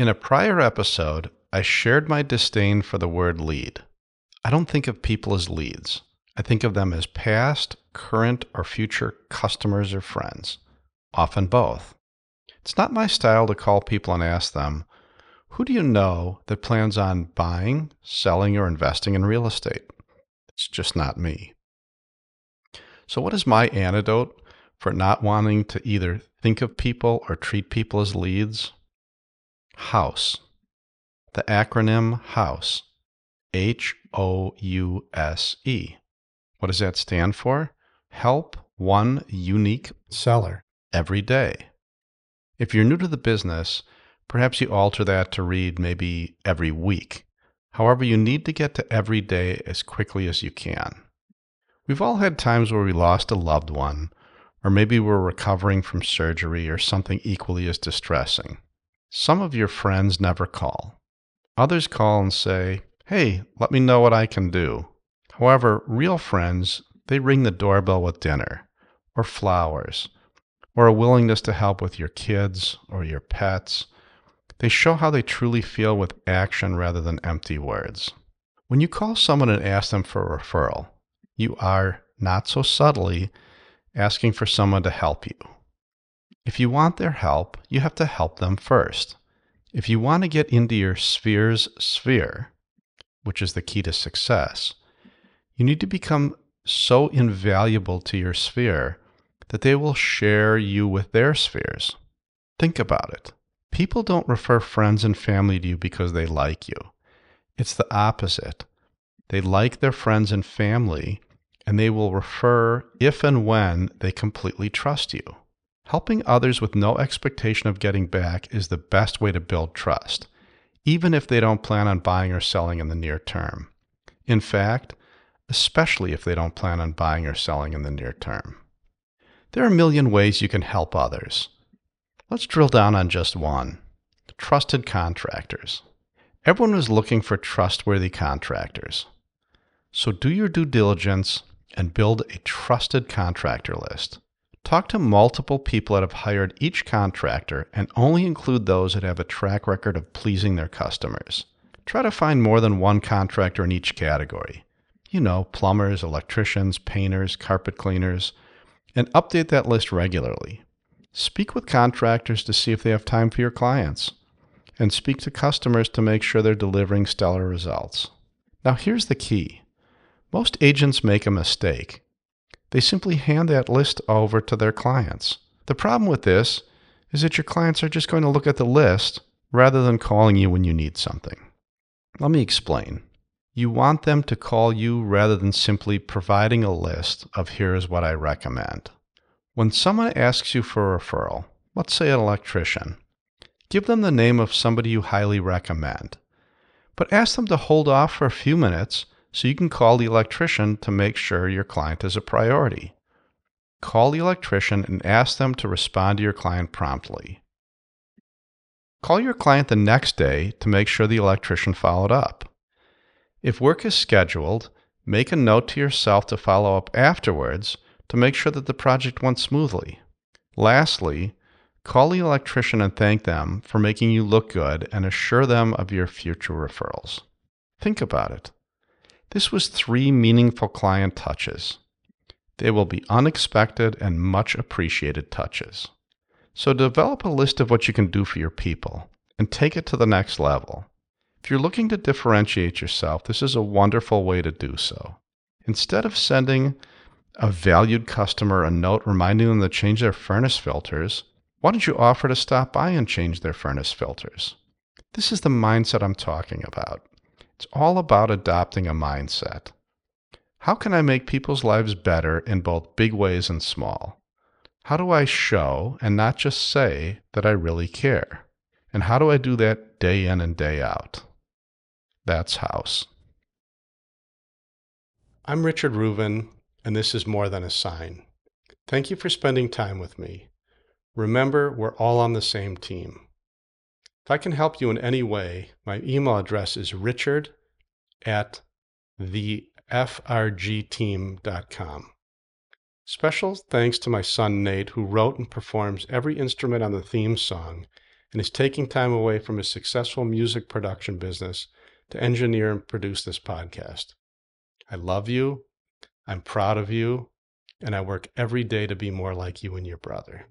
In a prior episode, I shared my disdain for the word lead. I don't think of people as leads. I think of them as past, current, or future customers or friends, often both. It's not my style to call people and ask them, Who do you know that plans on buying, selling, or investing in real estate? It's just not me. So, what is my antidote for not wanting to either think of people or treat people as leads? HOUSE. The acronym HOUSE. H O U S E. What does that stand for? Help one unique seller every day. If you're new to the business, perhaps you alter that to read maybe every week. However, you need to get to every day as quickly as you can. We've all had times where we lost a loved one, or maybe we're recovering from surgery or something equally as distressing. Some of your friends never call. Others call and say, Hey, let me know what I can do. However, real friends, they ring the doorbell with dinner, or flowers, or a willingness to help with your kids or your pets. They show how they truly feel with action rather than empty words. When you call someone and ask them for a referral, you are, not so subtly, asking for someone to help you. If you want their help, you have to help them first. If you want to get into your sphere's sphere, which is the key to success, you need to become so invaluable to your sphere that they will share you with their spheres. Think about it. People don't refer friends and family to you because they like you. It's the opposite. They like their friends and family, and they will refer if and when they completely trust you. Helping others with no expectation of getting back is the best way to build trust, even if they don't plan on buying or selling in the near term. In fact, especially if they don't plan on buying or selling in the near term. There are a million ways you can help others. Let's drill down on just one trusted contractors. Everyone is looking for trustworthy contractors. So do your due diligence and build a trusted contractor list. Talk to multiple people that have hired each contractor and only include those that have a track record of pleasing their customers. Try to find more than one contractor in each category. You know, plumbers, electricians, painters, carpet cleaners, and update that list regularly. Speak with contractors to see if they have time for your clients, and speak to customers to make sure they're delivering stellar results. Now, here's the key most agents make a mistake. They simply hand that list over to their clients. The problem with this is that your clients are just going to look at the list rather than calling you when you need something. Let me explain. You want them to call you rather than simply providing a list of here's what I recommend. When someone asks you for a referral, let's say an electrician, give them the name of somebody you highly recommend. But ask them to hold off for a few minutes so you can call the electrician to make sure your client is a priority. Call the electrician and ask them to respond to your client promptly. Call your client the next day to make sure the electrician followed up. If work is scheduled, make a note to yourself to follow up afterwards to make sure that the project went smoothly. Lastly, call the electrician and thank them for making you look good and assure them of your future referrals. Think about it. This was three meaningful client touches. They will be unexpected and much appreciated touches. So develop a list of what you can do for your people and take it to the next level. If you're looking to differentiate yourself, this is a wonderful way to do so. Instead of sending a valued customer a note reminding them to change their furnace filters, why don't you offer to stop by and change their furnace filters? This is the mindset I'm talking about. It's all about adopting a mindset. How can I make people's lives better in both big ways and small? How do I show and not just say that I really care? And how do I do that day in and day out? That's house. I'm Richard Reuven, and this is More Than a Sign. Thank you for spending time with me. Remember, we're all on the same team. If I can help you in any way, my email address is richard at thefrgteam.com. Special thanks to my son Nate, who wrote and performs every instrument on the theme song, and is taking time away from his successful music production business to engineer and produce this podcast. I love you. I'm proud of you. And I work every day to be more like you and your brother.